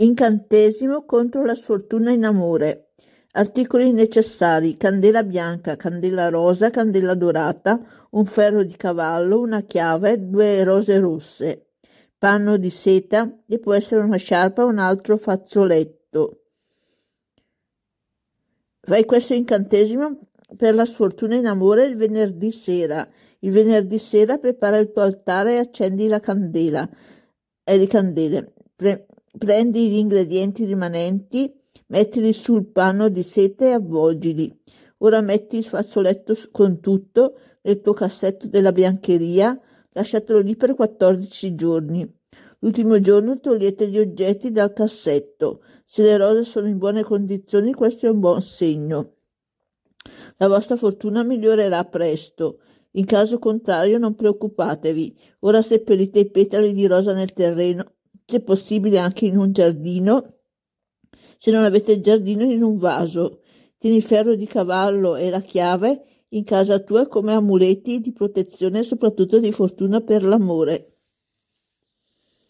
Incantesimo contro la sfortuna in amore. Articoli necessari: candela bianca, candela rosa, candela dorata, un ferro di cavallo, una chiave, due rose rosse, panno di seta e può essere una sciarpa o un altro fazzoletto. Fai questo incantesimo per la sfortuna in amore il venerdì sera. Il venerdì sera prepara il tuo altare e accendi la candela e le candele. Pre- Prendi gli ingredienti rimanenti, mettili sul panno di seta e avvolgili. Ora metti il fazzoletto con tutto nel tuo cassetto della biancheria, lasciatelo lì per 14 giorni. L'ultimo giorno togliete gli oggetti dal cassetto. Se le rose sono in buone condizioni, questo è un buon segno. La vostra fortuna migliorerà presto. In caso contrario, non preoccupatevi. Ora seppellite i petali di rosa nel terreno se possibile anche in un giardino, se non avete il giardino in un vaso. Tieni il ferro di cavallo e la chiave in casa tua come amuleti di protezione e soprattutto di fortuna per l'amore.